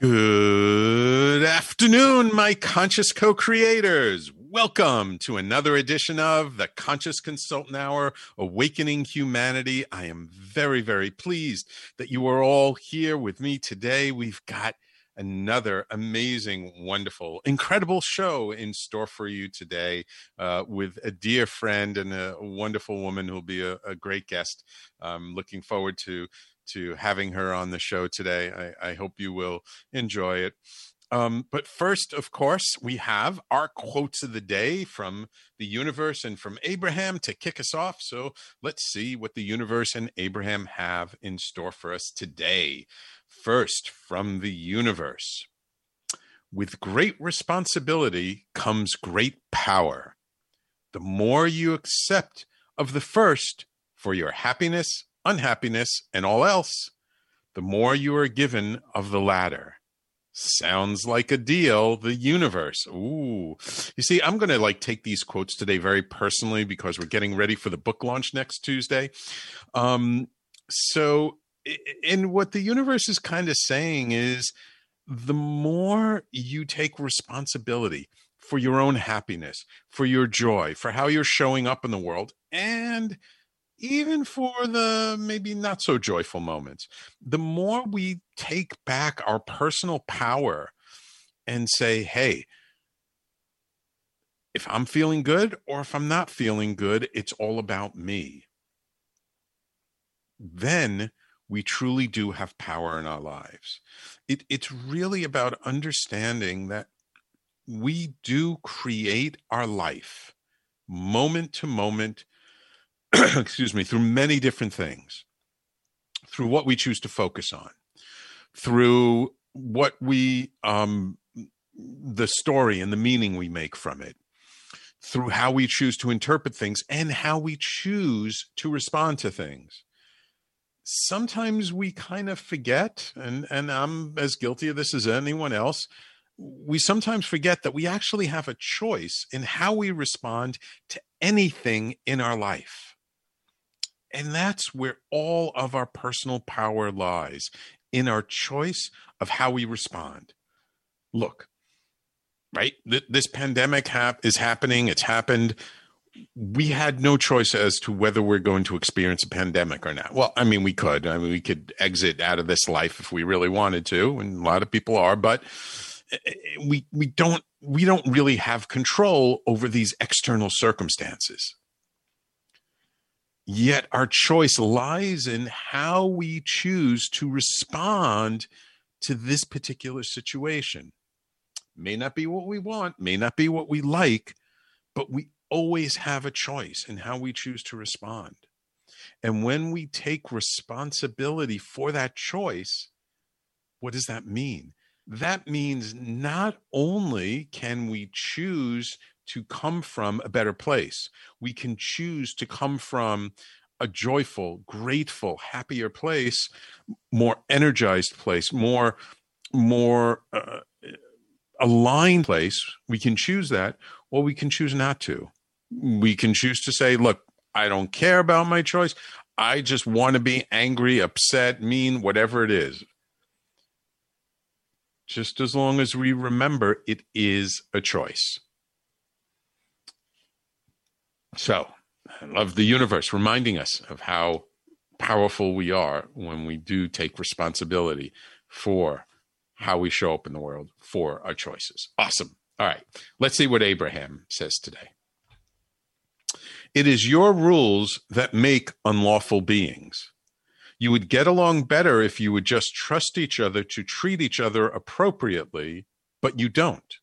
Good afternoon, my conscious co creators. Welcome to another edition of the Conscious Consultant Hour Awakening Humanity. I am very, very pleased that you are all here with me today. We've got another amazing, wonderful, incredible show in store for you today uh, with a dear friend and a wonderful woman who'll be a, a great guest. I'm looking forward to to having her on the show today. I, I hope you will enjoy it. Um, but first, of course, we have our quotes of the day from the universe and from Abraham to kick us off. So let's see what the universe and Abraham have in store for us today. First, from the universe with great responsibility comes great power. The more you accept of the first for your happiness unhappiness, and all else, the more you are given of the latter. Sounds like a deal, the universe. Ooh. You see, I'm going to like take these quotes today very personally because we're getting ready for the book launch next Tuesday. Um, so, and what the universe is kind of saying is the more you take responsibility for your own happiness, for your joy, for how you're showing up in the world, and even for the maybe not so joyful moments, the more we take back our personal power and say, hey, if I'm feeling good or if I'm not feeling good, it's all about me. Then we truly do have power in our lives. It, it's really about understanding that we do create our life moment to moment excuse me, through many different things, through what we choose to focus on, through what we, um, the story and the meaning we make from it, through how we choose to interpret things and how we choose to respond to things. Sometimes we kind of forget, and, and I'm as guilty of this as anyone else. We sometimes forget that we actually have a choice in how we respond to anything in our life and that's where all of our personal power lies in our choice of how we respond. Look, right? Th- this pandemic hap- is happening, it's happened. We had no choice as to whether we're going to experience a pandemic or not. Well, I mean, we could. I mean, we could exit out of this life if we really wanted to, and a lot of people are, but eh, eh, we we don't we don't really have control over these external circumstances. Yet our choice lies in how we choose to respond to this particular situation. May not be what we want, may not be what we like, but we always have a choice in how we choose to respond. And when we take responsibility for that choice, what does that mean? That means not only can we choose to come from a better place. We can choose to come from a joyful, grateful, happier place, more energized place, more more uh, aligned place. We can choose that, or we can choose not to. We can choose to say, "Look, I don't care about my choice. I just want to be angry, upset, mean, whatever it is." Just as long as we remember it is a choice. So, love the universe reminding us of how powerful we are when we do take responsibility for how we show up in the world for our choices. Awesome. All right. Let's see what Abraham says today. It is your rules that make unlawful beings. You would get along better if you would just trust each other to treat each other appropriately, but you don't.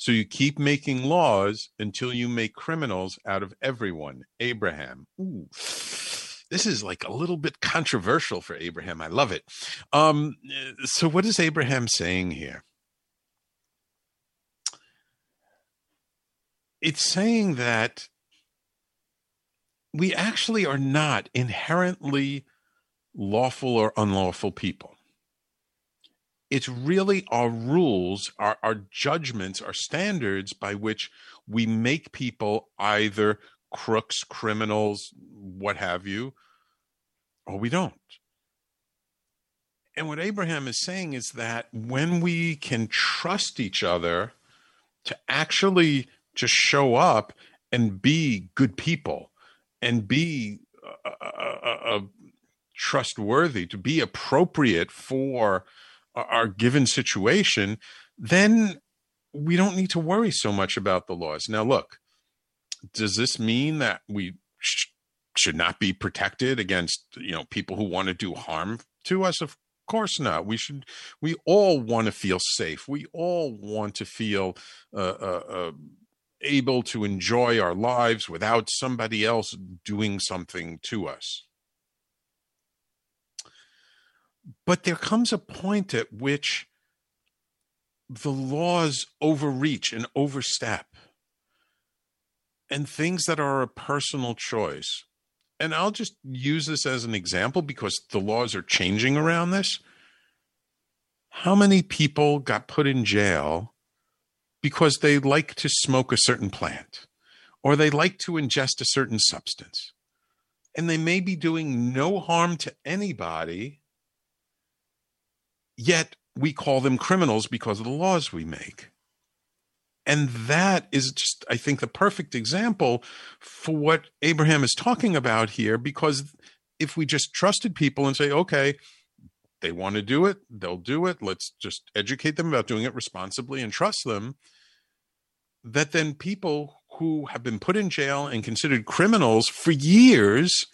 So you keep making laws until you make criminals out of everyone. Abraham. Ooh. This is like a little bit controversial for Abraham. I love it. Um, so, what is Abraham saying here? It's saying that we actually are not inherently lawful or unlawful people it's really our rules, our, our judgments, our standards by which we make people either crooks, criminals, what have you, or we don't. And what Abraham is saying is that when we can trust each other to actually just show up and be good people and be trustworthy, to be appropriate for our given situation, then we don't need to worry so much about the laws. Now, look, does this mean that we sh- should not be protected against you know people who want to do harm to us? Of course not. We should. We all want to feel safe. We all want to feel uh, uh, uh, able to enjoy our lives without somebody else doing something to us. But there comes a point at which the laws overreach and overstep, and things that are a personal choice. And I'll just use this as an example because the laws are changing around this. How many people got put in jail because they like to smoke a certain plant or they like to ingest a certain substance? And they may be doing no harm to anybody, Yet we call them criminals because of the laws we make. And that is just, I think, the perfect example for what Abraham is talking about here. Because if we just trusted people and say, okay, they want to do it, they'll do it, let's just educate them about doing it responsibly and trust them, that then people who have been put in jail and considered criminals for years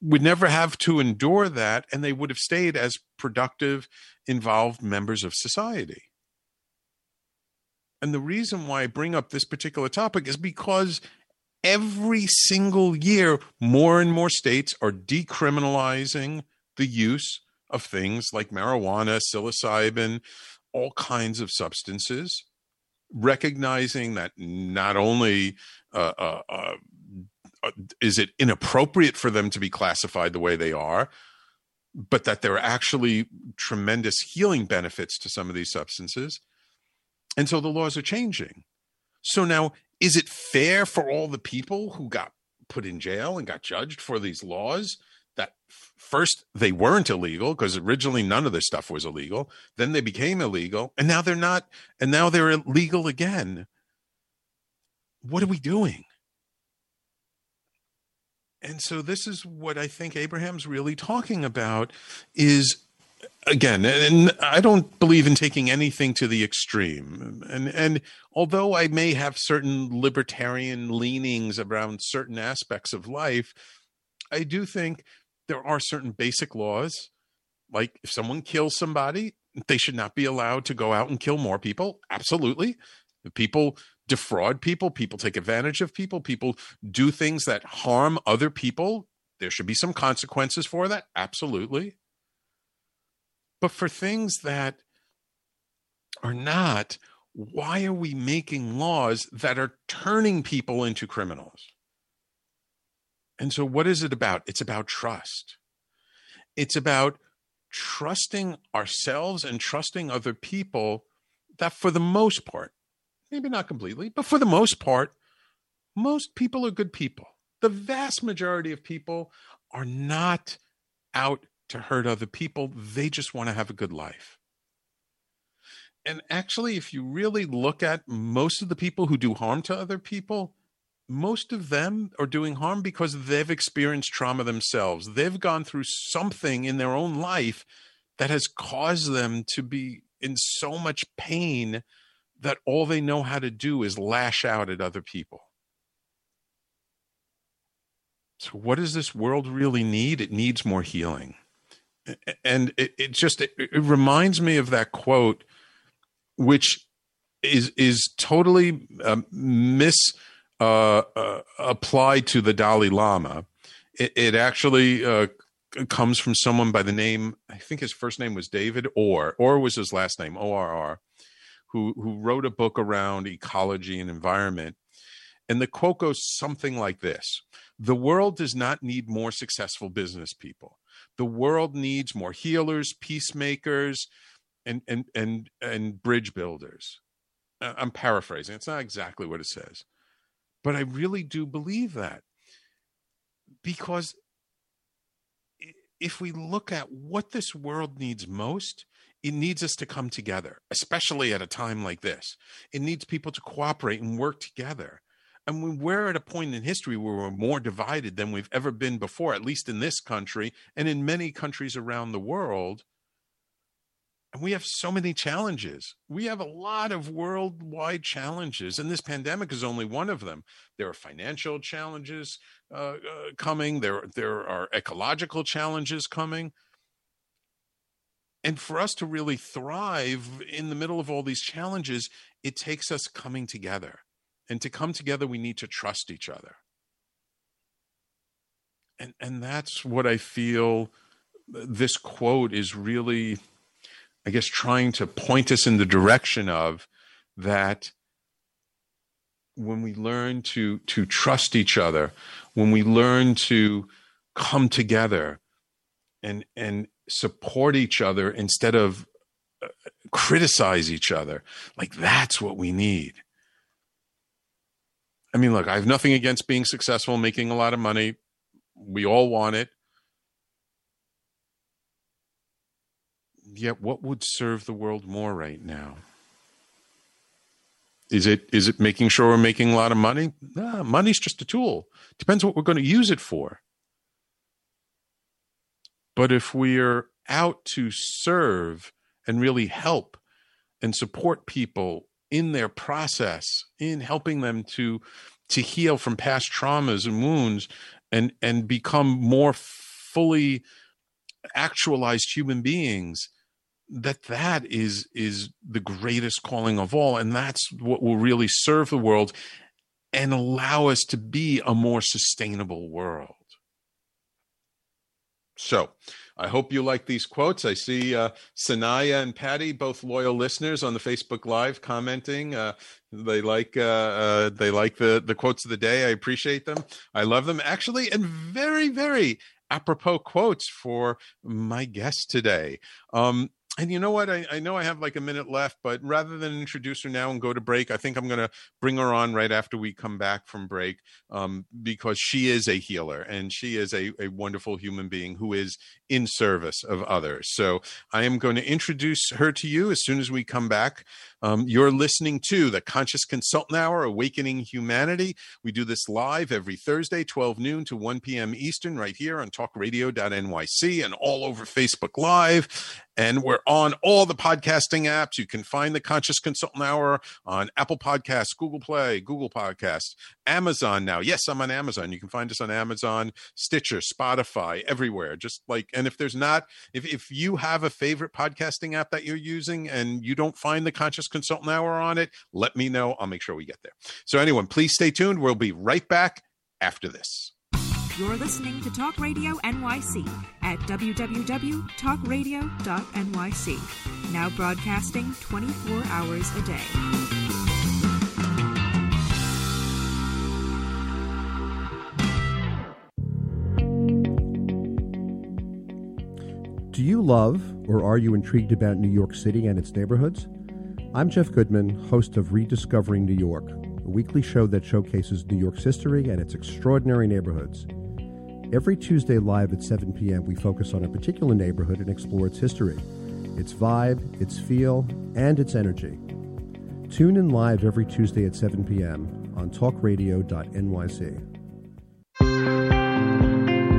would never have to endure that and they would have stayed as productive involved members of society. And the reason why i bring up this particular topic is because every single year more and more states are decriminalizing the use of things like marijuana psilocybin all kinds of substances recognizing that not only uh, uh, uh, is it inappropriate for them to be classified the way they are but that there are actually tremendous healing benefits to some of these substances? And so the laws are changing. So now is it fair for all the people who got put in jail and got judged for these laws that first they weren't illegal because originally none of this stuff was illegal then they became illegal and now they're not and now they're illegal again? What are we doing and so this is what I think Abraham's really talking about is again and I don't believe in taking anything to the extreme. And and although I may have certain libertarian leanings around certain aspects of life I do think there are certain basic laws like if someone kills somebody they should not be allowed to go out and kill more people. Absolutely. People defraud people, people take advantage of people, people do things that harm other people. There should be some consequences for that, absolutely. But for things that are not, why are we making laws that are turning people into criminals? And so, what is it about? It's about trust. It's about trusting ourselves and trusting other people that, for the most part, maybe not completely, but for the most part, most people are good people. The vast majority of people are not out to hurt other people, they just want to have a good life. And actually, if you really look at most of the people who do harm to other people, most of them are doing harm because they've experienced trauma themselves. They've gone through something in their own life that has caused them to be in so much pain that all they know how to do is lash out at other people. So, what does this world really need? It needs more healing. And it, it just it, it reminds me of that quote, which is is totally uh, mis uh, uh, applied to the Dalai Lama. It, it actually uh, comes from someone by the name I think his first name was David Orr. Orr was his last name, O R R, who who wrote a book around ecology and environment. And the quote goes something like this: "The world does not need more successful business people. The world needs more healers, peacemakers, and and and and bridge builders." I'm paraphrasing. It's not exactly what it says. But I really do believe that. Because if we look at what this world needs most, it needs us to come together, especially at a time like this. It needs people to cooperate and work together. And we're at a point in history where we're more divided than we've ever been before, at least in this country and in many countries around the world. And we have so many challenges. We have a lot of worldwide challenges, and this pandemic is only one of them. There are financial challenges uh, uh, coming. There, there are ecological challenges coming. And for us to really thrive in the middle of all these challenges, it takes us coming together. And to come together, we need to trust each other. And, and that's what I feel this quote is really I guess, trying to point us in the direction of that when we learn to to trust each other, when we learn to come together and and support each other instead of uh, criticize each other, like that's what we need. I mean, look, I have nothing against being successful, making a lot of money. We all want it. yet what would serve the world more right now? Is it is it making sure we're making a lot of money? Nah, money's just a tool. Depends what we're going to use it for. But if we're out to serve and really help and support people in their process, in helping them to to heal from past traumas and wounds and and become more fully actualized human beings, that that is is the greatest calling of all. And that's what will really serve the world and allow us to be a more sustainable world so i hope you like these quotes. I see uh, sanaya and patty both loyal listeners on the facebook live commenting uh, they like uh, uh, they like the the quotes of the day. I appreciate them. I love them actually and very very apropos quotes for my guest today. Um, and you know what? I, I know I have like a minute left, but rather than introduce her now and go to break, I think I'm going to bring her on right after we come back from break um, because she is a healer and she is a, a wonderful human being who is in service of others. So I am going to introduce her to you as soon as we come back. Um, you're listening to the Conscious Consultant Hour, Awakening Humanity. We do this live every Thursday, 12 noon to 1 p.m. Eastern, right here on talkradio.nyc and all over Facebook Live. And we're on all the podcasting apps. You can find the Conscious Consultant Hour on Apple Podcasts, Google Play, Google Podcasts, Amazon now. Yes, I'm on Amazon. You can find us on Amazon, Stitcher, Spotify, everywhere. Just like, and if there's not, if, if you have a favorite podcasting app that you're using and you don't find the Conscious Consultant Hour on it, let me know. I'll make sure we get there. So, anyone, please stay tuned. We'll be right back after this. You're listening to Talk Radio NYC at www.talkradio.nyc. Now broadcasting 24 hours a day. Do you love or are you intrigued about New York City and its neighborhoods? I'm Jeff Goodman, host of Rediscovering New York, a weekly show that showcases New York's history and its extraordinary neighborhoods. Every Tuesday live at 7 p.m., we focus on a particular neighborhood and explore its history, its vibe, its feel, and its energy. Tune in live every Tuesday at 7 p.m. on talkradio.nyc.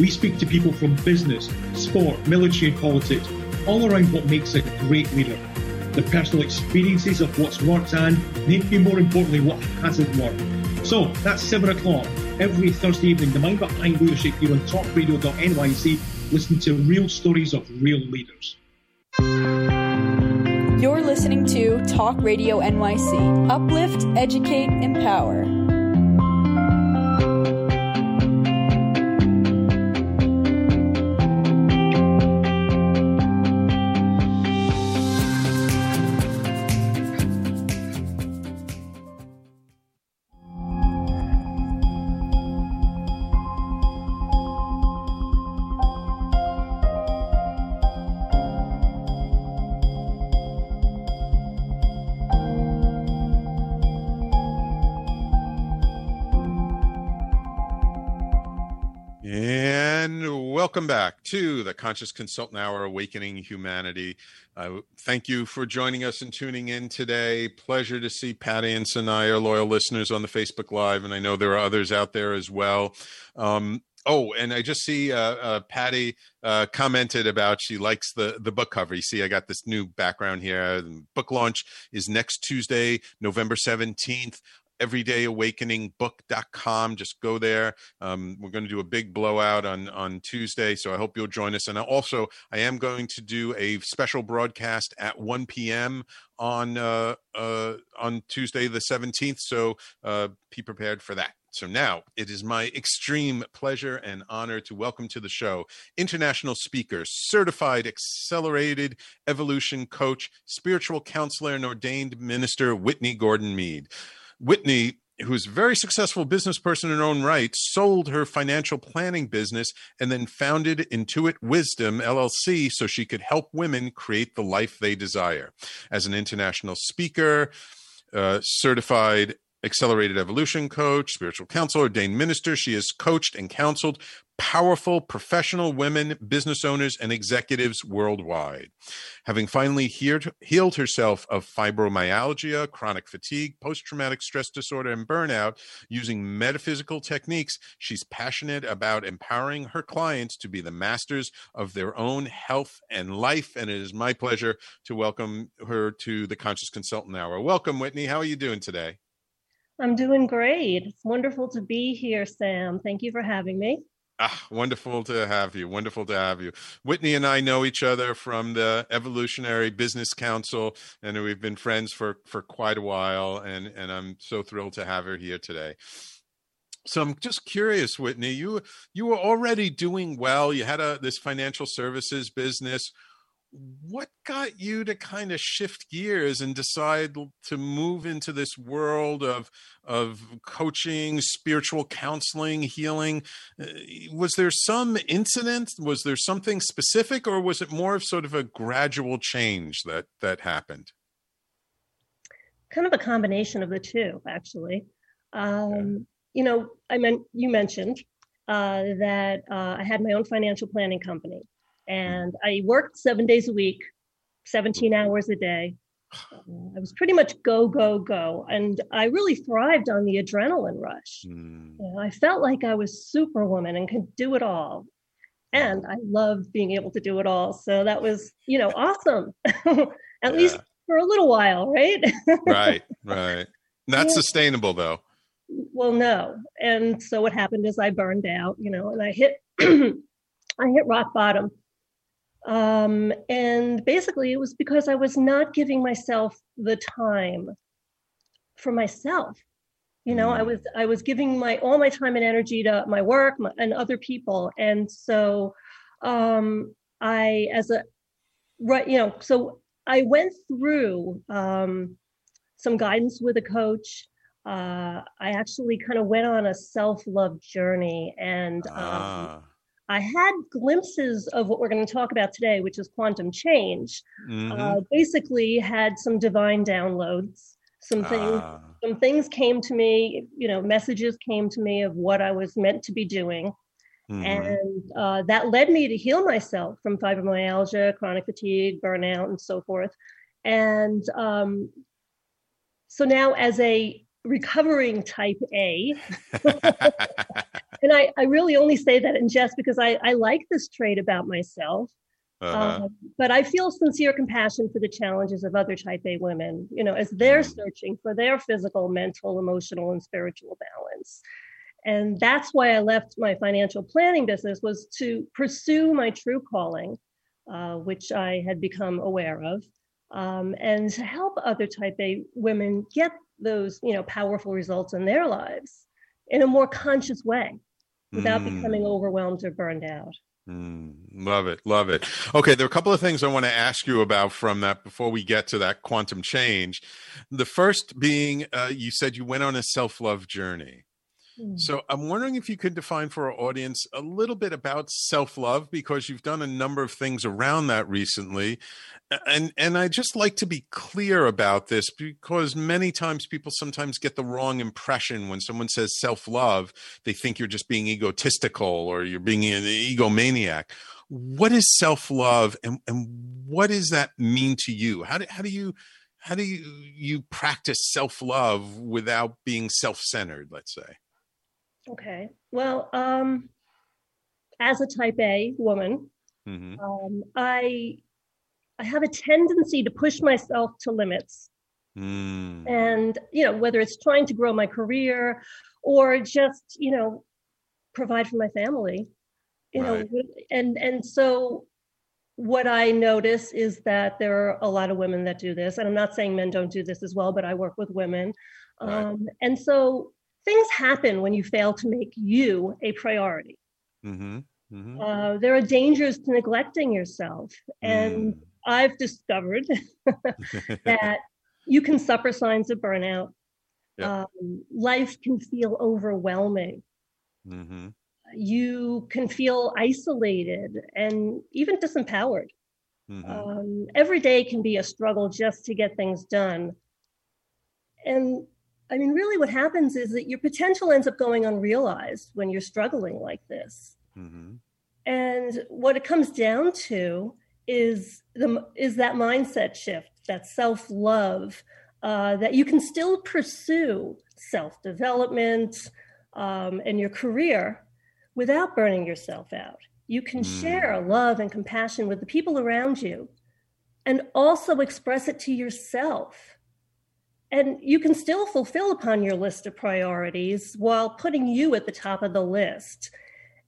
We speak to people from business, sport, military, and politics, all around what makes a great leader. The personal experiences of what's worked and, maybe more importantly, what hasn't worked. So that's 7 o'clock every Thursday evening, the Mind Behind Leadership here on talkradio.nyc. Listen to real stories of real leaders. You're listening to Talk Radio NYC. Uplift, educate, empower. Welcome back to the Conscious Consultant Hour Awakening Humanity. Uh, thank you for joining us and tuning in today. Pleasure to see Patty and Sanaya, loyal listeners on the Facebook Live, and I know there are others out there as well. Um, oh, and I just see uh, uh, Patty uh, commented about she likes the the book cover. You see, I got this new background here. Book launch is next Tuesday, November seventeenth everydayawakeningbook.com. Just go there. Um, we're going to do a big blowout on on Tuesday, so I hope you'll join us. And also, I am going to do a special broadcast at 1 p.m. on uh, uh, on Tuesday the 17th. So uh, be prepared for that. So now it is my extreme pleasure and honor to welcome to the show international speaker, certified accelerated evolution coach, spiritual counselor, and ordained minister, Whitney Gordon Mead. Whitney, who's a very successful business person in her own right, sold her financial planning business and then founded Intuit Wisdom LLC so she could help women create the life they desire. As an international speaker, uh, certified accelerated evolution coach, spiritual counselor, ordained minister. She has coached and counseled powerful professional women, business owners, and executives worldwide. Having finally healed, healed herself of fibromyalgia, chronic fatigue, post traumatic stress disorder, and burnout using metaphysical techniques, she's passionate about empowering her clients to be the masters of their own health and life. And it is my pleasure to welcome her to the Conscious Consultant Hour. Welcome, Whitney. How are you doing today? I'm doing great. It's wonderful to be here, Sam. Thank you for having me. Ah, wonderful to have you. Wonderful to have you. Whitney and I know each other from the Evolutionary Business Council, and we've been friends for for quite a while. And and I'm so thrilled to have her here today. So I'm just curious, Whitney. You you were already doing well. You had a this financial services business what got you to kind of shift gears and decide to move into this world of of coaching spiritual counseling healing? Uh, was there some incident? Was there something specific or was it more of sort of a gradual change that that happened? Kind of a combination of the two actually. Um, you know i meant you mentioned uh, that uh, i had my own financial planning company and I worked seven days a week, 17 hours a day. I was pretty much go, go, go. And I really thrived on the adrenaline rush. Mm. You know, I felt like I was superwoman and could do it all. And I loved being able to do it all. So that was, you know, awesome. At yeah. least for a little while, right? right, right. Not yeah. sustainable though. Well, no. And so what happened is I burned out, you know, and I hit I hit rock bottom um, and basically, it was because I was not giving myself the time for myself. You know, I mm. was I was giving my all my time and energy to my work my, and other people, and so um, I, as a right, you know, so I went through um, some guidance with a coach. Uh, I actually kind of went on a self love journey, and um, ah I had glimpses of what we're going to talk about today, which is quantum change. Mm-hmm. Uh, basically, had some divine downloads. Some things, ah. some things came to me. You know, messages came to me of what I was meant to be doing, mm-hmm. and uh, that led me to heal myself from fibromyalgia, chronic fatigue, burnout, and so forth. And um, so now as a recovering type A, and I, I really only say that in jest because I, I like this trait about myself. Uh-huh. Um, but I feel sincere compassion for the challenges of other type A women, you know, as they're mm. searching for their physical, mental, emotional, and spiritual balance. And that's why I left my financial planning business was to pursue my true calling, uh, which I had become aware of, um, and to help other type A women get those, you know, powerful results in their lives in a more conscious way without mm. becoming overwhelmed or burned out. Mm, love it. Love it. Okay. There are a couple of things I want to ask you about from that before we get to that quantum change. The first being, uh, you said you went on a self love journey. Hmm. So I'm wondering if you could define for our audience a little bit about self-love because you've done a number of things around that recently. And and I just like to be clear about this because many times people sometimes get the wrong impression when someone says self-love, they think you're just being egotistical or you're being an egomaniac. What is self-love and, and what does that mean to you? How do how do you how do you, you practice self-love without being self-centered, let's say? Okay. Well, um, as a type A woman, mm-hmm. um, I I have a tendency to push myself to limits. Mm. And you know, whether it's trying to grow my career or just, you know, provide for my family. You right. know, and and so what I notice is that there are a lot of women that do this. And I'm not saying men don't do this as well, but I work with women. Right. Um, and so things happen when you fail to make you a priority. Mm-hmm. Mm-hmm. Uh, there are dangers to neglecting yourself. And mm. I've discovered that you can suffer signs of burnout. Yeah. Um, life can feel overwhelming. Mm-hmm. You can feel isolated and even disempowered. Mm-hmm. Um, every day can be a struggle just to get things done. And I mean, really, what happens is that your potential ends up going unrealized when you're struggling like this. Mm-hmm. And what it comes down to is the is that mindset shift, that self love, uh, that you can still pursue self development um, and your career without burning yourself out. You can mm. share love and compassion with the people around you, and also express it to yourself and you can still fulfill upon your list of priorities while putting you at the top of the list.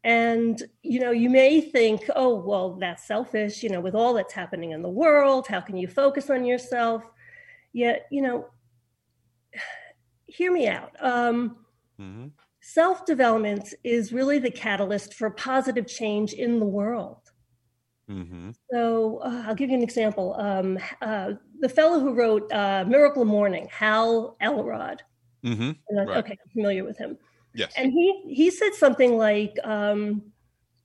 And, you know, you may think, oh, well, that's selfish, you know, with all that's happening in the world, how can you focus on yourself? Yet, you know, hear me out. Um, mm-hmm. Self development is really the catalyst for positive change in the world. Mm-hmm. So uh, I'll give you an example. Um, uh, the fellow who wrote uh, Miracle Morning, Hal Elrod. Mm-hmm. Right. Okay, I'm familiar with him. Yes. And he he said something like um,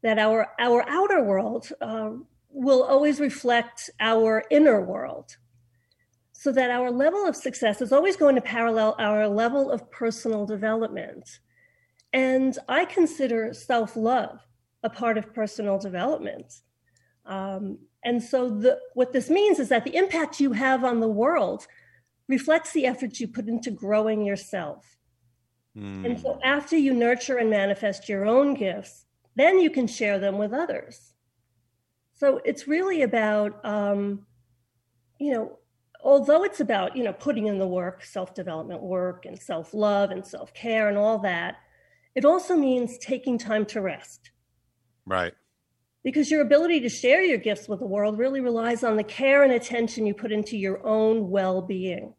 that our our outer world uh, will always reflect our inner world, so that our level of success is always going to parallel our level of personal development. And I consider self love a part of personal development. Um, and so the, what this means is that the impact you have on the world reflects the efforts you put into growing yourself. Mm. And so after you nurture and manifest your own gifts, then you can share them with others. So it's really about, um, you know, although it's about, you know, putting in the work, self development work and self love and self care and all that, it also means taking time to rest. Right because your ability to share your gifts with the world really relies on the care and attention you put into your own well-being.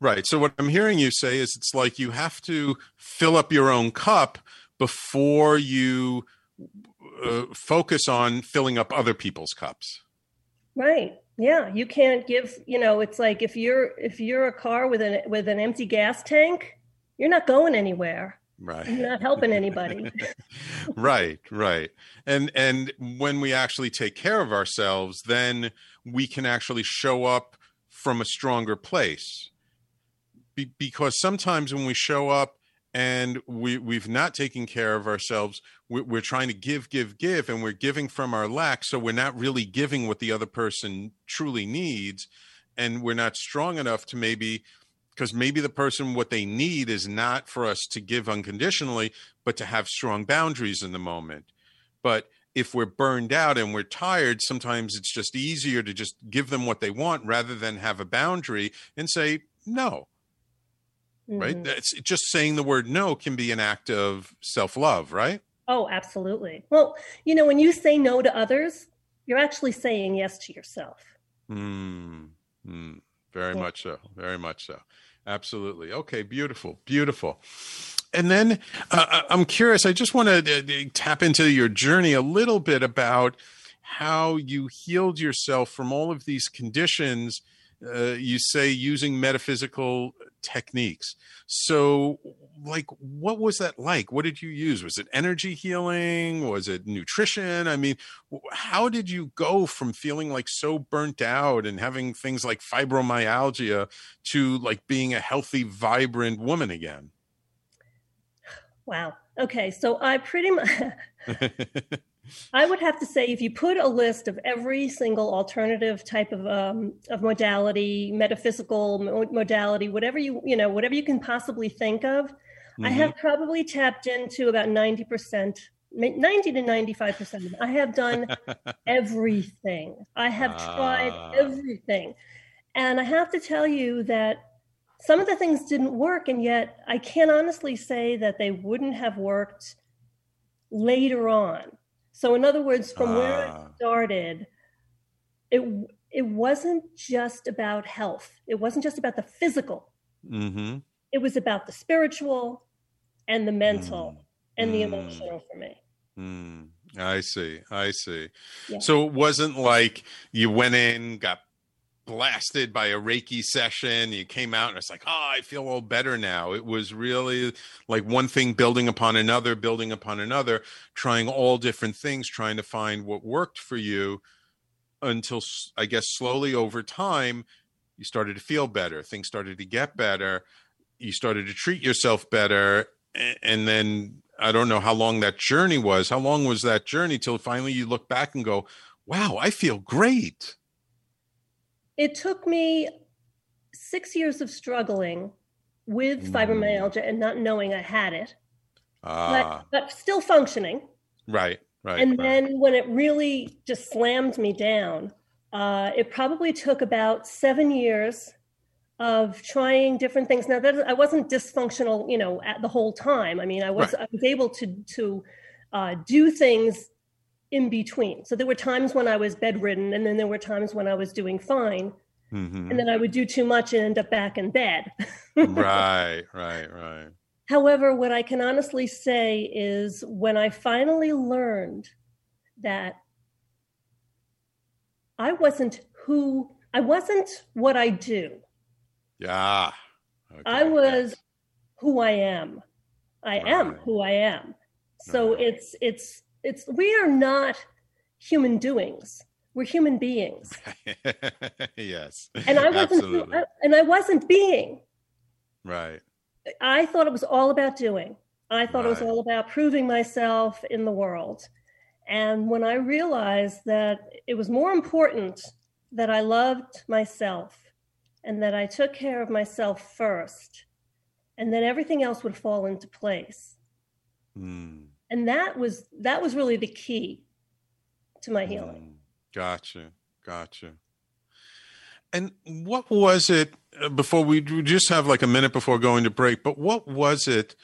Right. So what i'm hearing you say is it's like you have to fill up your own cup before you uh, focus on filling up other people's cups. Right. Yeah. You can't give you know it's like if you're if you're a car with an with an empty gas tank you're not going anywhere right. You're not helping anybody. Right right. And and when we actually take care of ourselves then we can actually show up from a stronger place. Be- because sometimes when we show up and we we've not taken care of ourselves we, we're trying to give give give and we're giving from our lack so we're not really giving what the other person truly needs and we're not strong enough to maybe because maybe the person what they need is not for us to give unconditionally but to have strong boundaries in the moment. But if we're burned out and we're tired sometimes it's just easier to just give them what they want rather than have a boundary and say no. Mm-hmm. right it's just saying the word no can be an act of self-love right? Oh absolutely. Well you know when you say no to others you're actually saying yes to yourself. Mm, mm. Very yeah. much so. Very much so. Absolutely. Okay beautiful beautiful. And then uh, uh i'm curious i just want to uh, tap into your journey a little bit about how you healed yourself from all of these conditions uh, you say using metaphysical techniques. So like what was that like? What did you use? Was it energy healing? Was it nutrition? I mean how did you go from feeling like so burnt out and having things like fibromyalgia to like being a healthy vibrant woman again? Wow. Okay so i pretty much I would have to say, if you put a list of every single alternative type of um, of modality, metaphysical modality, whatever you you know, whatever you can possibly think of, mm-hmm. I have probably tapped into about ninety percent, ninety to ninety five percent. I have done everything. I have tried ah. everything, and I have to tell you that some of the things didn't work, and yet I can honestly say that they wouldn't have worked later on so, in other words, from where it ah. started, it it wasn't just about health. It wasn't just about the physical. Mm-hmm. It was about the spiritual and the mental mm. and the mm. emotional for me. Mm. I see. I see. Yeah. So it wasn't like you went in, got blasted by a Reiki session. You came out and it's like, oh, I feel all better now. It was really like one thing building upon another, building upon another, trying all different things, trying to find what worked for you until I guess slowly over time, you started to feel better. Things started to get better. You started to treat yourself better. And then I don't know how long that journey was. How long was that journey till finally you look back and go, wow, I feel great it took me six years of struggling with mm. fibromyalgia and not knowing I had it, ah. but, but still functioning. Right, right. And right. then when it really just slammed me down, uh, it probably took about seven years of trying different things. Now that I wasn't dysfunctional, you know, at the whole time. I mean, I was right. I was able to to uh, do things in between. So there were times when I was bedridden, and then there were times when I was doing fine. Mm-hmm. And then I would do too much and end up back in bed. right, right, right. However, what I can honestly say is when I finally learned that I wasn't who I wasn't what I do. Yeah. Okay. I was who I am. I right. am who I am. So right. it's it's it's we are not human doings. We're human beings. Yes. And i wasn't and i wasn't being. Right. I thought it was all about doing. I thought right. it was all about proving myself in the world. And when i realized that it was more important that i loved myself and that i took care of myself first and then everything else would fall into place mm and that was that was really the key to my healing. Mm, gotcha, gotcha. And what was it uh, before we just have like a minute before going to break? But what was it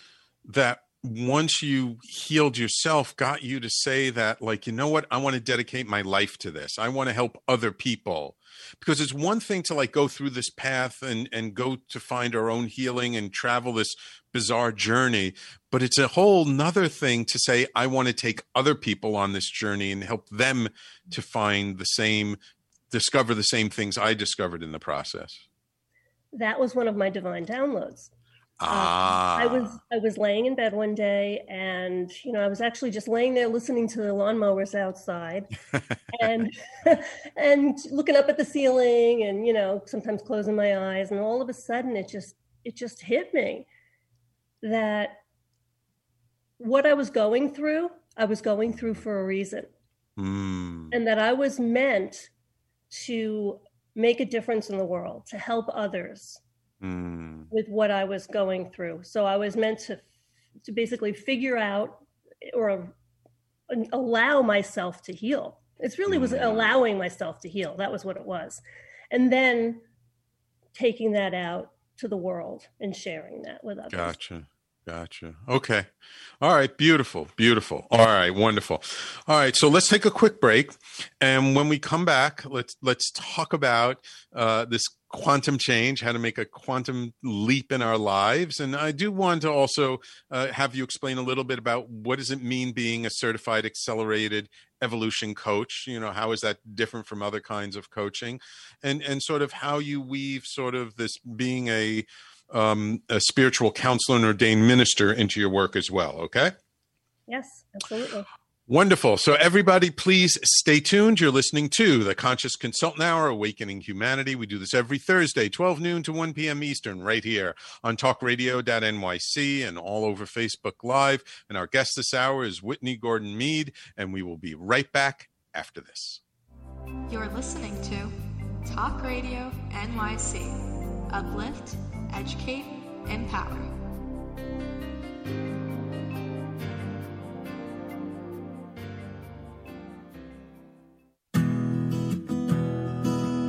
that once you healed yourself got you to say that like you know what? I want to dedicate my life to this. I want to help other people. Because it's one thing to like go through this path and and go to find our own healing and travel this bizarre journey but it's a whole nother thing to say i want to take other people on this journey and help them to find the same discover the same things i discovered in the process. That was one of my divine downloads Ah. Uh, I was. I was laying in bed one day, and you know I was actually just laying there listening to the lawnmowers outside, and and looking up at the ceiling, and you know sometimes closing my eyes, and all of a sudden it just it just hit me that what I was going through, I was going through for a reason, mm. and that I was meant to make a difference in the world, to help others Mm. with what I was going through. So I was meant to to basically figure out or allow myself to heal. It's really was Mm. allowing myself to heal. That was what it was. And then taking that out to the world and sharing that with others. Gotcha. Gotcha. Okay. All right. Beautiful. Beautiful. All right. Wonderful. All right. So let's take a quick break, and when we come back, let's let's talk about uh, this quantum change, how to make a quantum leap in our lives, and I do want to also uh, have you explain a little bit about what does it mean being a certified accelerated evolution coach. You know, how is that different from other kinds of coaching, and and sort of how you weave sort of this being a um, a spiritual counselor and ordained minister into your work as well. Okay. Yes, absolutely. Wonderful. So, everybody, please stay tuned. You're listening to the Conscious Consultant Hour, Awakening Humanity. We do this every Thursday, 12 noon to 1 p.m. Eastern, right here on talkradio.nyc and all over Facebook Live. And our guest this hour is Whitney Gordon Mead, and we will be right back after this. You're listening to Talk Radio NYC. Uplift, educate, empower.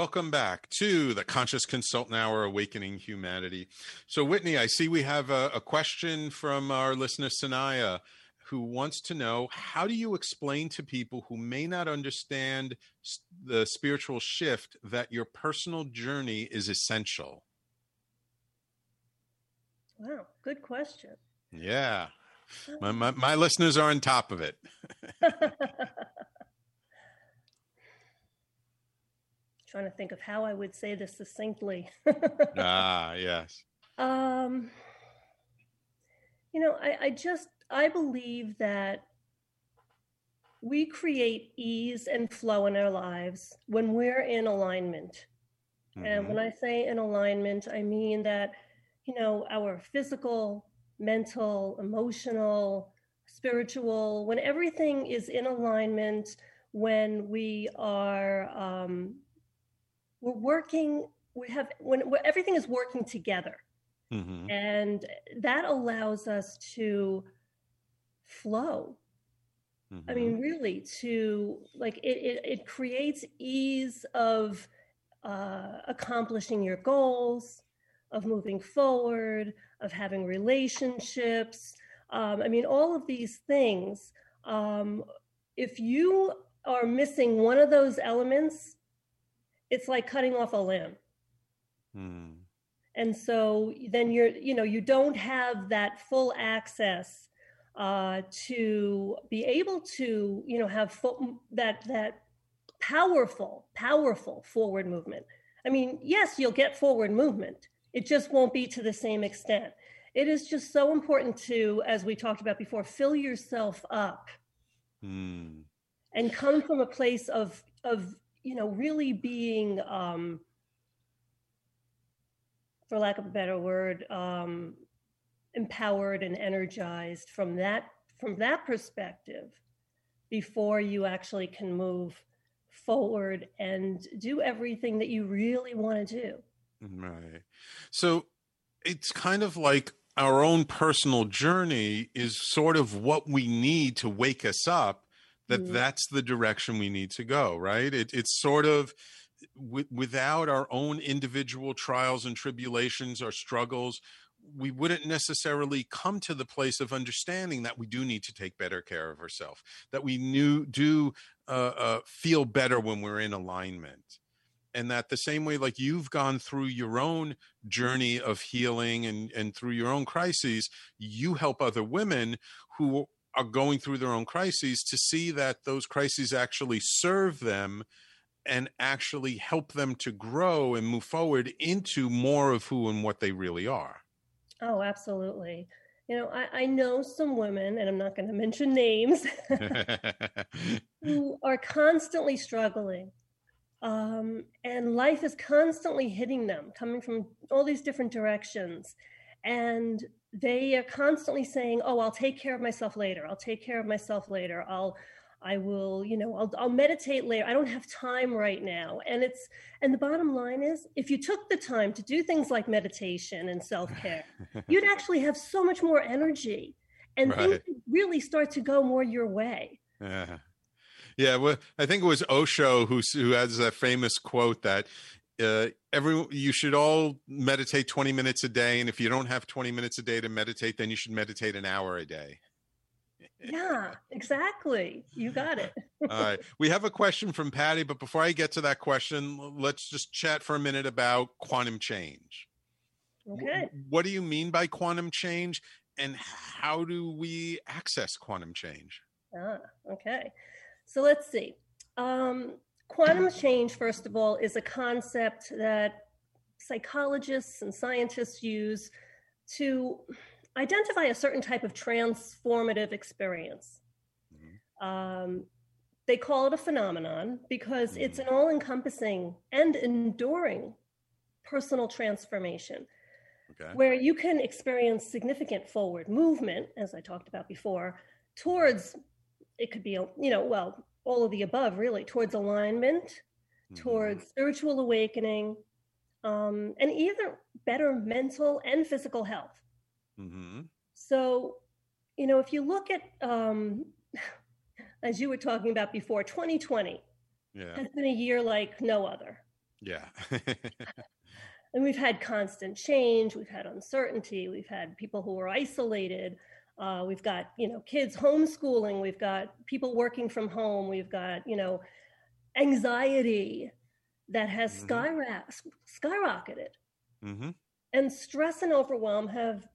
Welcome back to the Conscious Consultant Hour Awakening Humanity. So, Whitney, I see we have a, a question from our listener, Sanaya, who wants to know how do you explain to people who may not understand the spiritual shift that your personal journey is essential? Wow, good question. Yeah. My, my, my listeners are on top of it. Trying to think of how I would say this succinctly. ah, yes. Um, you know, I, I just I believe that we create ease and flow in our lives when we're in alignment. And when I say in alignment, I mean that, you know, our physical, mental, emotional, spiritual, when everything is in alignment, when we are um, we're working, we have when, when everything is working together. Mhm. and that allows us to flow. I mean really to like it it, it creates ease of uh, accomplishing your goals of moving forward of having relationships. Um, i mean all of these things Um, if you are missing one of those elements, it's like cutting off a limb. Hmm. And so then you're, you know, you don't have that full access uh, to be able to, you know, have full, that that powerful, powerful forward movement. I mean, yes, you'll get forward movement. It just won't be to the same extent. It is just so important to, as we talked about before, fill yourself up Hmm. and come from a place of of you know really being um for lack of a better word um empowered and energized from that from that perspective before you actually can move forward and do everything that you really want to do Right. So it's kind of like our own personal journey is sort of what we need to wake us up that Mhm. that's the direction we need to go, right? It, it's sort of w- without our own individual trials and tribulations our struggles, we wouldn't necessarily come to the place of understanding that we do need to take better care of ourselves, that we knew, do uh, uh, feel better when we're in alignment and that the same way like you've gone through your own journey of healing and and through your own crises you help other women who are going through their own crises to see that those crises actually serve them and actually help them to grow and move forward into more of who and what they really are. Oh absolutely. You know i, I know some women and i'm not going to mention names who are constantly struggling um, and life is constantly hitting them coming from all these different directions. And they are constantly saying oh i'll take care of myself later. I'll take care of myself later. I'll i will you know i'll, I'll meditate later. I don't have time right now. And it's and the bottom line is if you took the time to do things like meditation and self-care you'd actually have so much more energy. And things Right. would really start to go more your way. Yeah. Yeah, well, I think it was Osho who who has that famous quote that uh, every you should all meditate 20 minutes a day and if you don't have 20 minutes a day to meditate then you should meditate an hour a day. yeah exactly you got it All right. We have a question from Patty, but before I get to that question, let's just chat for a minute about quantum change. okay What do you mean by quantum change and how do we access quantum change? Ah, okay. So let's see. Um, quantum change, first of all, is a concept that psychologists and scientists use to identify a certain type of transformative experience. Um, they call it a phenomenon because it's an all encompassing and enduring personal transformation Okay. where you can experience significant forward movement, as I talked about before, towards it could be, you know, well, all of the above, really, towards alignment, towards spiritual awakening, um, and either better mental and physical health. Mm-hmm. So, you know, if you look at, um, as you were talking about before, 2020 Yeah. has been a year like no other. Yeah. and we've had constant change we've had uncertainty we've had people who are isolated uh, we've got you know kids homeschooling we've got people working from home we've got you know anxiety that has Mhm. skyra- skyrocketed mm-hmm. and stress and overwhelm have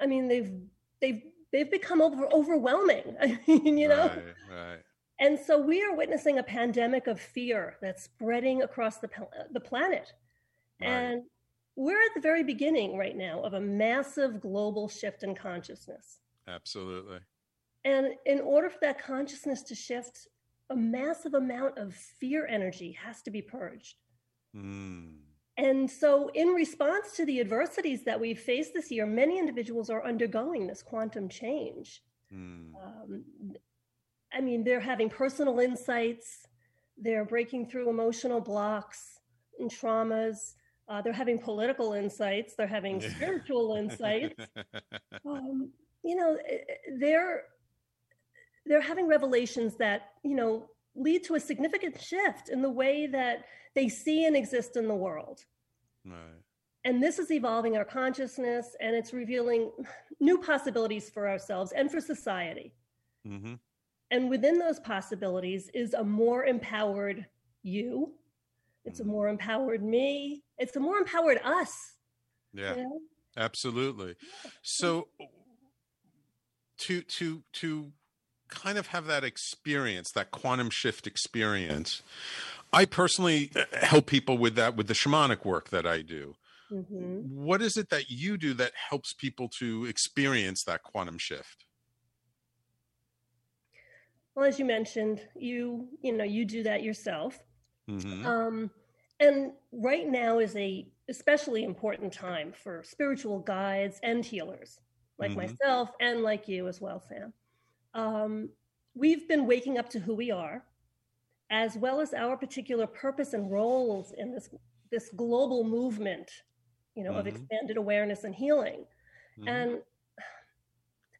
i mean they've they've they've become over, overwhelming i mean you know Right, right. and so we are witnessing a pandemic of fear that's spreading across the, the planet. Right. And we're at the very beginning right now of a massive global shift in consciousness. Absolutely. And in order for that consciousness to shift, a massive amount of fear energy has to be purged. Mm. And so, in response to the adversities that we've faced this year, many individuals are undergoing this quantum change. Mm. Um, I mean, they're having personal insights, they're breaking through emotional blocks and traumas, uh, they're having political insights, they're having spiritual insights. Um, you know, eh, eh, they're they're having revelations that you know lead to a significant shift in the way that they see and exist in the world. right. And this is evolving our consciousness and it's revealing new possibilities for ourselves and for society. Mm-hmm. And within those possibilities is a more empowered you. It's a Mm-hmm. more empowered me. It's a more empowered us. Yeah. you know? Absolutely. So to to to kind of have that experience, that quantum shift experience, I personally uh, help people with that with the shamanic work that I do. Mhm. What is it that you do that helps people to experience that quantum shift? Well, as you mentioned, you you know you do that yourself. Mhm. Um, and right now is a especially important time for spiritual guides and healers like Mhm. myself and like you as well, Sam. Um, we've been waking up to who we are, as well as our particular purpose and roles in this this global movement, you know, of Mhm. expanded awareness and healing. Mhm. And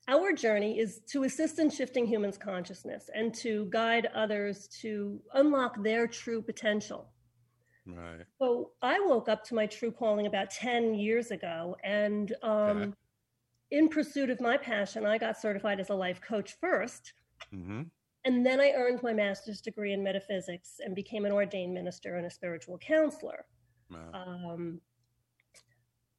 our journey is to assist in shifting humans' consciousness and to guide others to unlock their true potential. Right. So I woke up to my true calling about 10 years ago. And um, Okay. in pursuit of my passion, I got certified as a life coach first. Mm-hmm. And then I earned my master's degree in metaphysics and became an ordained minister and a spiritual counselor. Wow. Um,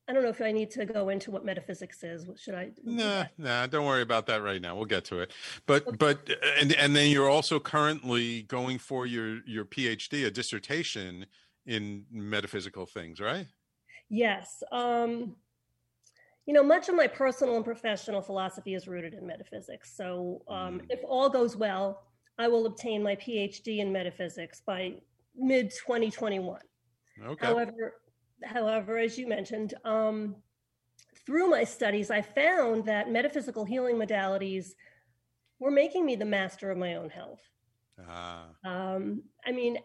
I don't know if I need to go into what metaphysics is. What should I? Nah, nah, don't worry about that right now. We'll get to it. But but and and then you're also currently going for your your PhD, a dissertation in metaphysical things, right? Yes. Um, you know, much of my personal and professional philosophy is rooted in metaphysics. So, um, if all goes well, I will obtain my PhD in metaphysics by mid 2021. Okay. However, however, as you mentioned, um, through my studies, I found that metaphysical healing modalities were making me the master of my own health. Ah, Um, I mean,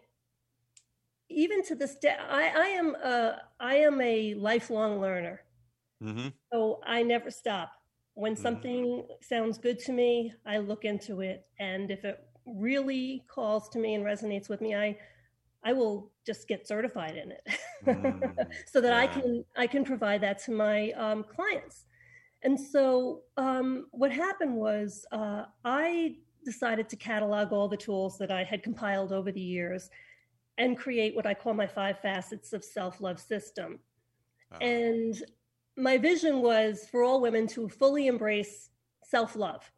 even to this day, I, I am a, I am a lifelong learner. mm-hmm. So I never stop. When Mhm. something sounds good to me, I look into it, and if it really calls to me and resonates with me, I I will just get certified in it, Mm, so that I can I can provide that to my um, clients. And so um, what happened was uh, I decided to catalog all the tools that I had compiled over the years and create what I call my five facets of self love system. Ah, And my vision was for all women to fully embrace self love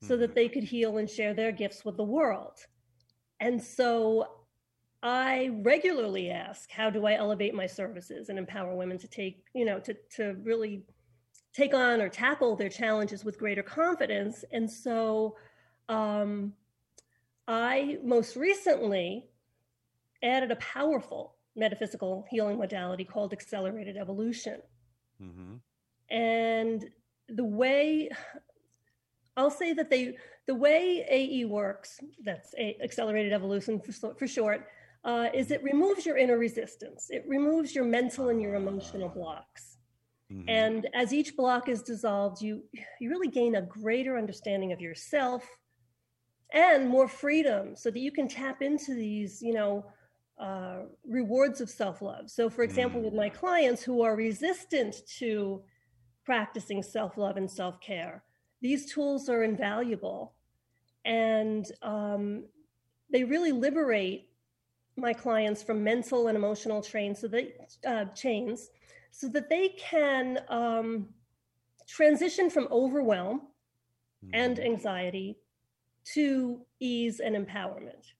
so that Mhm. they could heal and share their gifts with the world. And so I regularly ask, how do I elevate my services and empower women to take, you know, to, to really take on or tackle their challenges with greater confidence? And so um, I most recently added a powerful metaphysical healing modality called accelerated evolution. mhm. And the way I'll say that they, the way AE works, that's a, accelerated evolution for, for short, uh, is it removes your inner resistance. It removes your mental and your emotional blocks. Mhm. And as each block is dissolved, you you really gain a greater understanding of yourself and more freedom, so that you can tap into these, you know, uh, rewards of self-love. So, for example, Mm. with my clients who are resistant to practicing self-love and self-care, these tools are invaluable, and um, they really liberate my clients from mental and emotional trains, so they uh, chains, so that they can um, transition from overwhelm and Mhm. anxiety to ease and empowerment.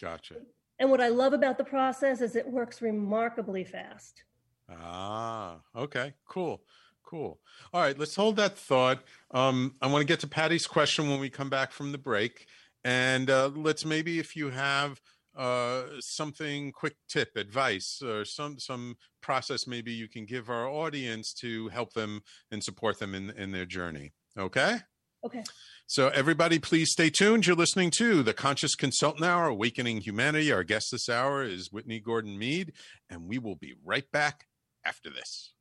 Gotcha. And what I love about the process is it works remarkably fast. Ah, okay, cool, cool. All right, let's hold that thought. Um, I want to get to Patty's question when we come back from the break, and uh, let's maybe if you have uh, something quick tip, advice, or some some process maybe you can give our audience to help them and support them in in their journey. Okay. Okay. So, everybody, please stay tuned. You're listening to the Conscious Consultant Hour, Awakening Humanity. Our guest this hour is Whitney Gordon Mead, and we will be right back after this.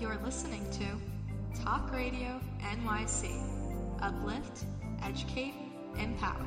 You're listening to Talk Radio NYC. Uplift, educate, empower.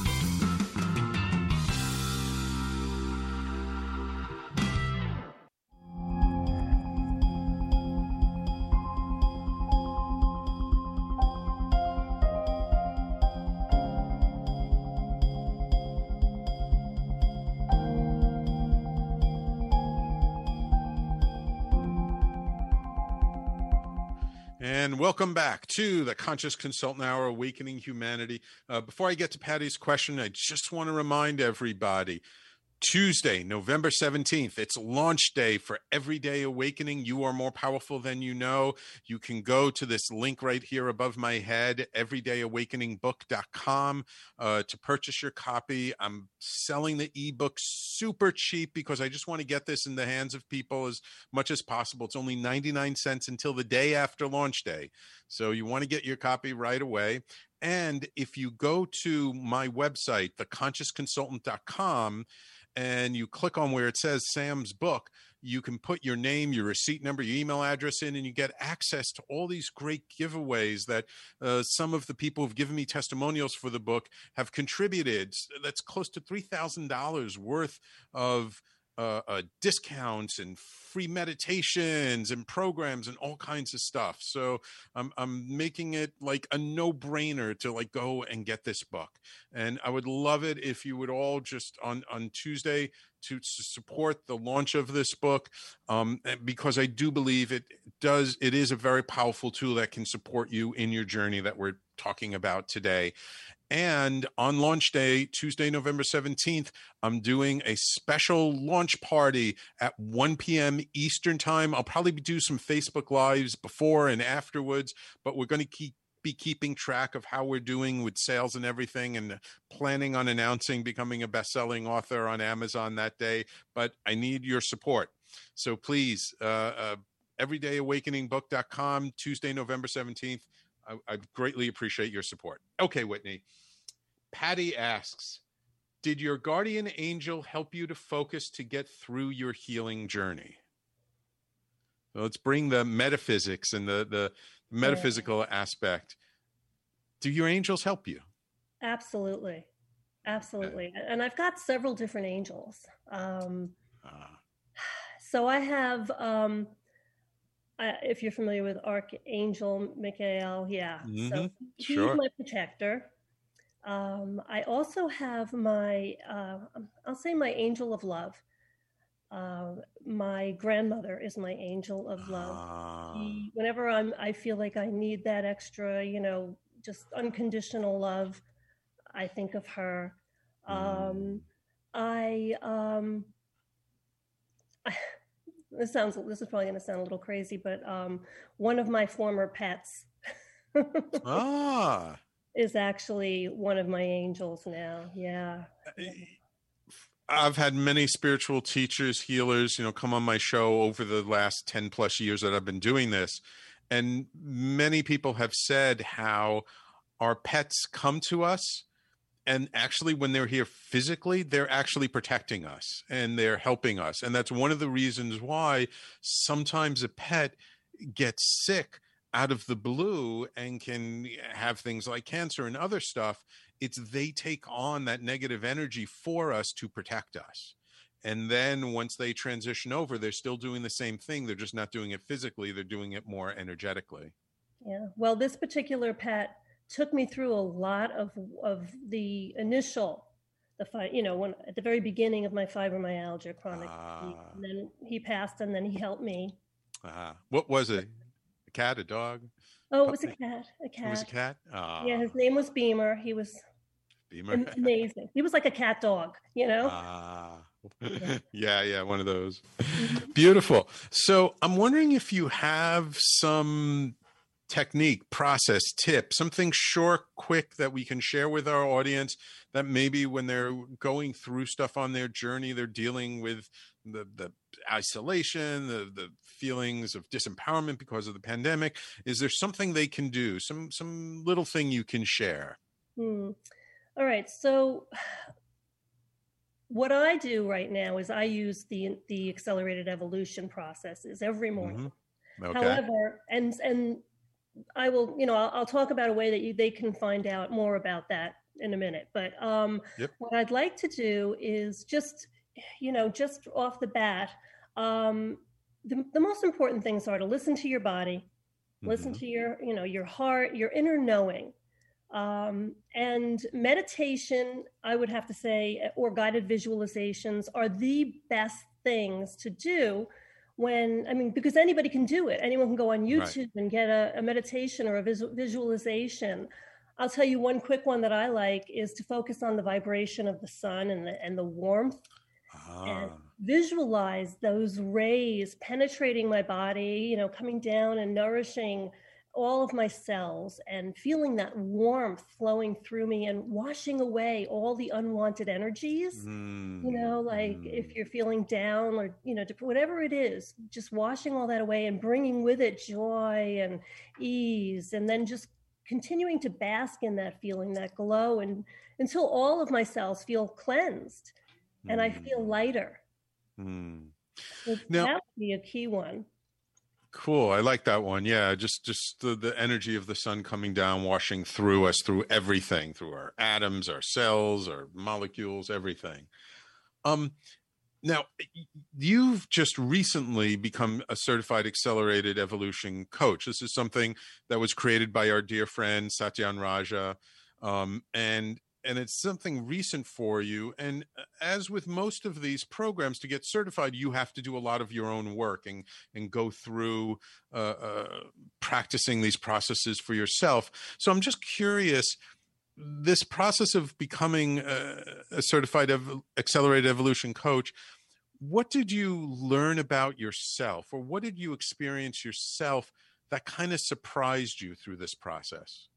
Welcome back to the Conscious Consultant Hour, Awakening Humanity. Uh, before I get to Patty's question, I just want to remind everybody Tuesday, November 17th, it's launch day for Everyday Awakening. You are more powerful than you know. You can go to this link right here above my head, everydayawakeningbook.com, uh, to purchase your copy. I'm selling the ebook super cheap because I just want to get this in the hands of people as much as possible. It's only 99 cents until the day after launch day. So you want to get your copy right away. And if you go to my website, theconsciousconsultant.com, and you click on where it says Sam's book, you can put your name, your receipt number, your email address in, and you get access to all these great giveaways that uh, some of the people who've given me testimonials for the book have contributed. That's close to $3,000 worth of uh, uh, discounts and free meditations and programs and all kinds of stuff. So I'm I'm making it like a no brainer to like go and get this book. And I would love it if you would all just on on Tuesday to, to support the launch of this book um, because I do believe it does it is a very powerful tool that can support you in your journey that we're talking about today. And on launch day, Tuesday, November 17th, I'm doing a special launch party at 1 p.m. Eastern Time. I'll probably do some Facebook Lives before and afterwards, but we're going to keep be keeping track of how we're doing with sales and everything and planning on announcing becoming a best-selling author on Amazon that day but I need your support so please uh, uh everydayawakeningbook.com Tuesday November 17th I, I greatly appreciate your support okay Whitney Patty asks Did your guardian angel help you to focus to get through your healing journey? let's bring the metaphysics and the, the metaphysical yeah. aspect. Do your angels help you? Absolutely. Absolutely. And I've got several different angels. Um, uh. So I have, um, I, if you're familiar with Archangel Michael, yeah. Mm-hmm. So he's sure. my protector. Um, I also have my, uh, I'll say my angel of love. Uh, my grandmother is my angel of love. Ah. whenever I'm, I feel like I need that extra, you know, just unconditional love. I think of her. Um, mm. I, um, I, this sounds, this is probably going to sound a little crazy, but um, one of my former pets. ah is actually one of my angels now. Yeah. I've had many spiritual teachers, healers, you know, come on my show over the last 10 plus years that I've been doing this. And many people have said how our pets come to us and actually when they're here physically they're actually protecting us and they're helping us. And that's one of the reasons why sometimes a pet gets sick out of the blue and can have things like cancer and other stuff. It's they take on that negative energy for us to protect us. And then once they transition over they're still doing the same thing. They're just not doing it physically. They're doing it more energetically. Yeah. Well this particular pet took me through a lot of of the initial the fight you know when at the very beginning of my fibromyalgia chronic Ah. and then he passed and then he helped me. Uh, what was it? A cat? A dog? Oh it was a cat. A cat it was a cat. Ah, yeah his name was beamer. He was Beamer. amazing. He was like a cat dog you know? Ah. yeah, yeah, one of those. Beautiful. So I'm wondering if you have some technique, process, tip, something short, quick that we can share with our audience that maybe when they're going through stuff on their journey, they're dealing with the, the isolation, the, the feelings of disempowerment because of the pandemic. Is there something they can do? Some some little thing you can share? Hmm. All right. So what I do right now is I use the the accelerated evolution processes every morning. Mhm. Okay. However, and and I will, you know, I'll, I'll talk about a way that you, they can find out more about that in a minute. But um, Yep. what I'd like to do is just, you know, just off the bat, um, the, the most important things are to listen to your body, listen Mhm. to your, you know, your heart, your inner knowing. Um, and meditation, I would have to say, or guided visualizations are the best things to do when, I mean, because anybody can do it. Anyone can go on Right. YouTube and get a, a meditation or a visual, visualization. I'll tell you one quick one that I like is to focus on the vibration of the sun and the, and the warmth and Ah. visualize those rays penetrating my body, you know, coming down and nourishing all of my cells and feeling that warmth flowing through me and washing away all the unwanted energies. Mm, You know, like if you're feeling down or, you know, whatever it is, just washing all that away and bringing with it joy and ease and then just continuing to bask in that feeling, that glow and until all of my cells feel cleansed and I feel lighter. Hmm. So Now- that would be a key one. Cool. I like that one. Yeah, just just the, the energy of the sun coming down, washing through us, through everything, through our atoms, our cells, our molecules, everything. Um, now you've just recently become a certified accelerated evolution coach. This is something that was created by our dear friend Satyen Raja, um, and and it's something recent for you. And uh, as with most of these programs, to get certified, you have to do a lot of your own work and and go through uh, uh, practicing these processes for yourself. So I'm just curious. This process of becoming a, a certified ev- accelerated evolution coach, what did you learn about yourself, or what did you experience yourself that kind of surprised you through this process?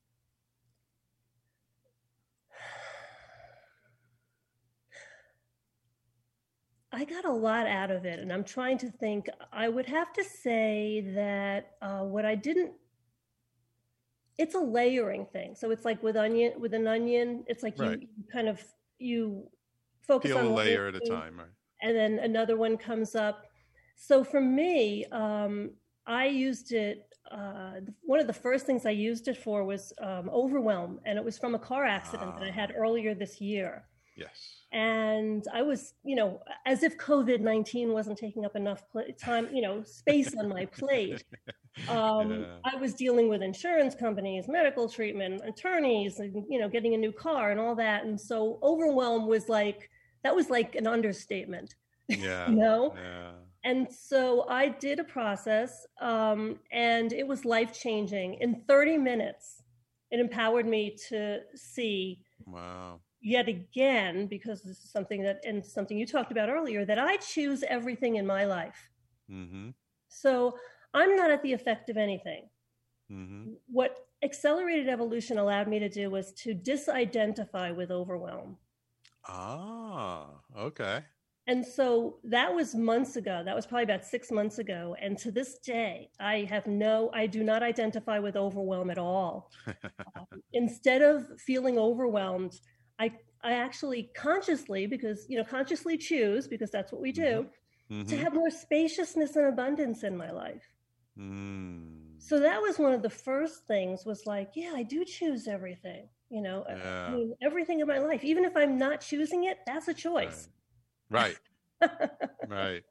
I got a lot out of it, and I'm trying to think. I would have to say that uh, what I didn't. It's a layering thing. So it's like with onion, with an onion, it's like Right. you, you kind of you focus Peel on a layer at a time, right? and then another one comes up. So for me, um, I used it. Uh, one of the first things I used it for was um, overwhelm, and it was from a car accident that I had earlier this year. Yes. And I was, you know, as if COVID 19 wasn't taking up enough pla time, you know, space on my plate. Um, Yeah. I was dealing with insurance companies, medical treatment, attorneys, and, you know, getting a new car and all that. And so overwhelm was like, that was like an understatement. Yeah. You know? Yeah. And so I did a process, um, and it was life changing. In 30 minutes, it empowered me to see Wow. Yet again, because this is something that, and something you talked about earlier, that I choose everything in my life. Mm-hmm. So I'm not at the effect of anything. Mm-hmm. What accelerated evolution allowed me to do was to disidentify with overwhelm. Ah, okay. And so that was months ago. That was probably about six months ago. And to this day, I have no, I do not identify with overwhelm at all. um, instead of feeling overwhelmed, I, I actually consciously, because, you know, consciously choose, because that's what we do, Mm-hmm. to have more spaciousness and abundance in my life. Mm. So that was one of the first things was like, yeah, I do choose everything, you know, Yeah. I mean, everything in my life, even if I'm not choosing it, that's a choice. Right. right.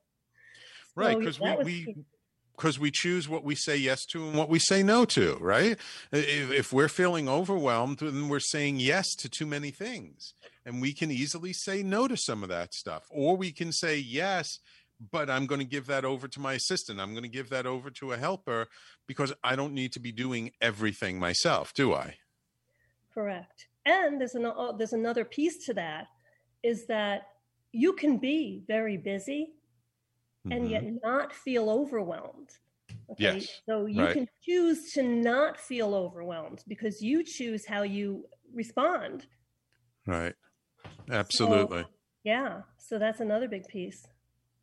Right. So, Because was we, we. Because we choose what we say yes to and what we say no to, right? If, if we're feeling overwhelmed, then we're saying yes to too many things. And we can easily say no to some of that stuff. Or we can say yes, but I'm going to give that over to my assistant. I'm going to give that over to a helper because I don't need to be doing everything myself, do I? Correct. And there's an, uh, there's another piece to that is that you can be very busy and yet not feel overwhelmed. Okay. Mm-hmm. Yes, So you right. can choose to not feel overwhelmed because you choose how you respond. Right. Absolutely. Yeah. So that's another big piece.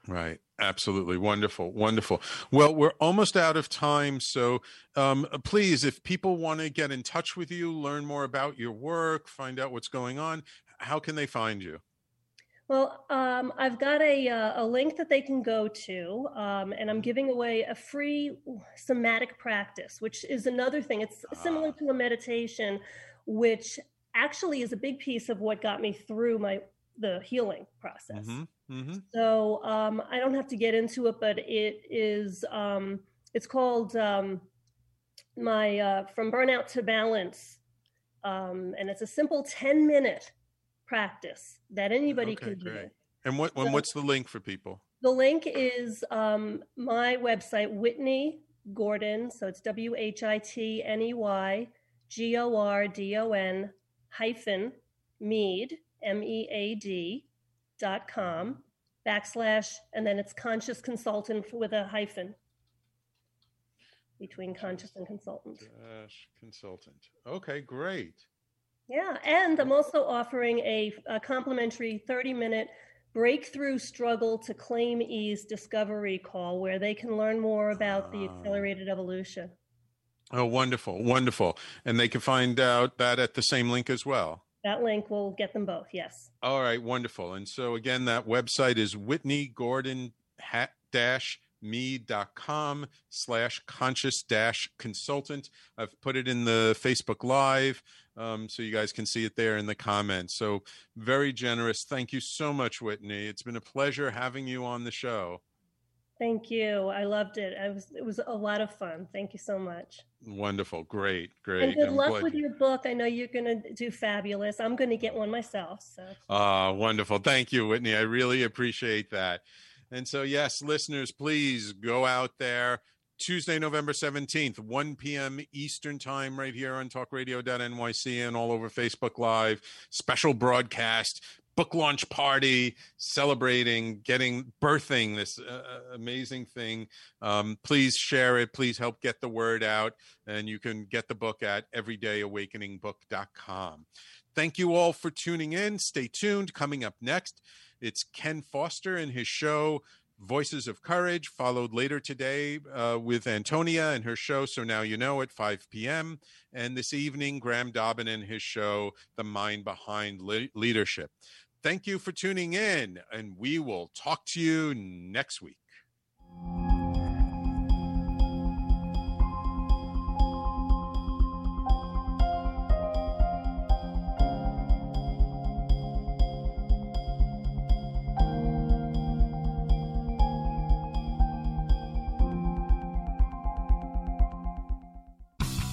Right. Absolutely. Wonderful. Wonderful. Well, we're almost out of time. So um, please, if people want to get in touch with you, learn more about your work, find out what's going on, how can they find you? Well, um, I've got a, uh, a link that they can go to, um, and I'm giving away a free somatic practice, which is another thing. It's similar to a meditation, which actually is a big piece of what got me through my the healing process. hmm hmm So um, I don't have to get into it, but it is um, it's called um, my uh, from burnout to balance, um, and it's a simple ten minute practice that anybody Okay, can do. great. And what? When, So- what's the link for people? The link is um, my website, Whitney Gordon. So it's W H I T N E Y G O R D O N hyphen Mead, M E A D dot com backslash, and then it's conscious consultant with a hyphen between conscious and consultant. Consultant. Okay, great. Yeah, and I'm also offering a, a complimentary 30 minute breakthrough struggle to claim ease discovery call where they can learn more about the ah. accelerated evolution. Oh, wonderful, wonderful. And they can find out that at the same link as well. That link will get them both, yes. All right, wonderful. And so again, that website is Whitney Gordon dash me.com slash conscious dash consultant. I've put it in the Facebook Live. Um, so you guys can see it there in the comments. So very generous. Thank you so much, Whitney. It's been a pleasure having you on the show. Thank you. I loved it. I was it was a lot of fun. Thank you so much. Wonderful. Great. Great. And good I'm luck with you- your book. I know you're going to do fabulous. I'm going to get one myself. So Ah, wonderful. Thank you, Whitney. I really appreciate that. And so, yes, listeners, please go out there. Tuesday, November 17th, 1 p.m. Eastern Time, right here on talkradio.nyc and all over Facebook Live. Special broadcast, book launch party, celebrating, getting, birthing this uh, amazing thing. Um, please share it. Please help get the word out. And you can get the book at everydayawakeningbook.com. Thank you all for tuning in. Stay tuned. Coming up next, it's Ken Foster and his show Voices of Courage, followed later today uh, with Antonia and her show So Now You Know at 5 p.m. And this evening, Graham Dobbin and his show The Mind Behind Le- Leadership. Thank you for tuning in, and we will talk to you next week.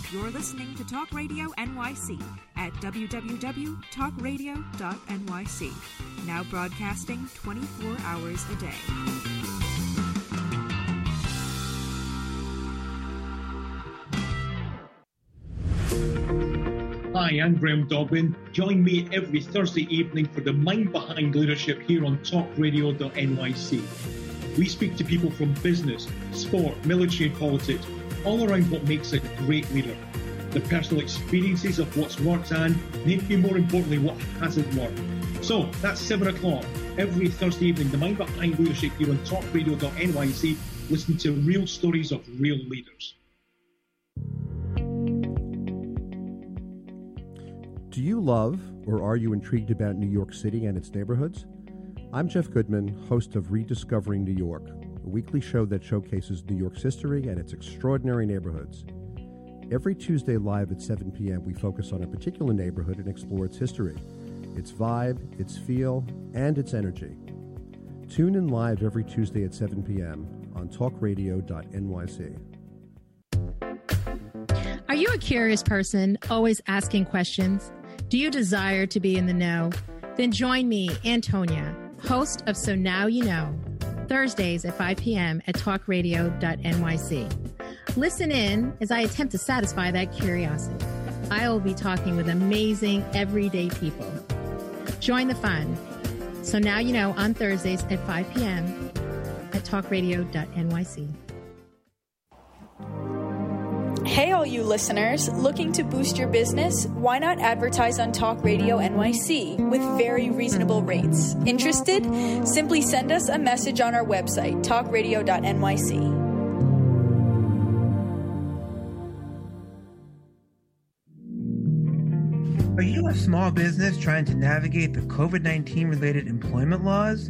You're listening to Talk Radio NYC at www.talkradio.nyc. Now broadcasting 24 hours a day. Hi, I'm Graham Dobbin. Join me every Thursday evening for the Mind Behind Leadership here on talkradio.nyc. We speak to people from business, sport, military, and politics, all around what makes a great leader. The personal experiences of what's worked and, maybe more importantly, what hasn't worked. So that's 7 o'clock every Thursday evening. The Mind Behind Leadership here on talkradio.nyc. Listen to real stories of real leaders. Do you love or are you intrigued about New York City and its neighborhoods? I'm Jeff Goodman, host of Rediscovering New York, a weekly show that showcases New York's history and its extraordinary neighborhoods. Every Tuesday live at 7 p.m., we focus on a particular neighborhood and explore its history, its vibe, its feel, and its energy. Tune in live every Tuesday at 7 p.m. on talkradio.nyc. Are you a curious person, always asking questions? Do you desire to be in the know? Then join me, Antonia, host of So Now You Know, Thursdays at 5 p.m. at talkradio.nyc. Listen in as I attempt to satisfy that curiosity. I will be talking with amazing, everyday people. Join the fun. So Now You Know on Thursdays at 5 p.m. at talkradio.nyc. Hey, all you listeners, looking to boost your business? Why not advertise on Talk Radio NYC with very reasonable rates? Interested? Simply send us a message on our website, talkradio.nyc. Are you a small business trying to navigate the COVID 19 related employment laws?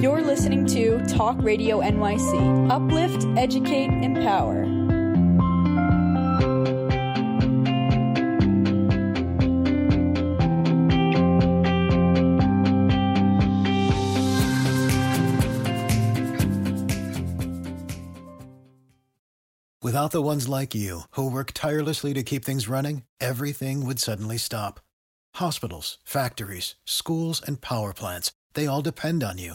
You're listening to Talk Radio NYC. Uplift, educate, empower. Without the ones like you, who work tirelessly to keep things running, everything would suddenly stop. Hospitals, factories, schools, and power plants, they all depend on you.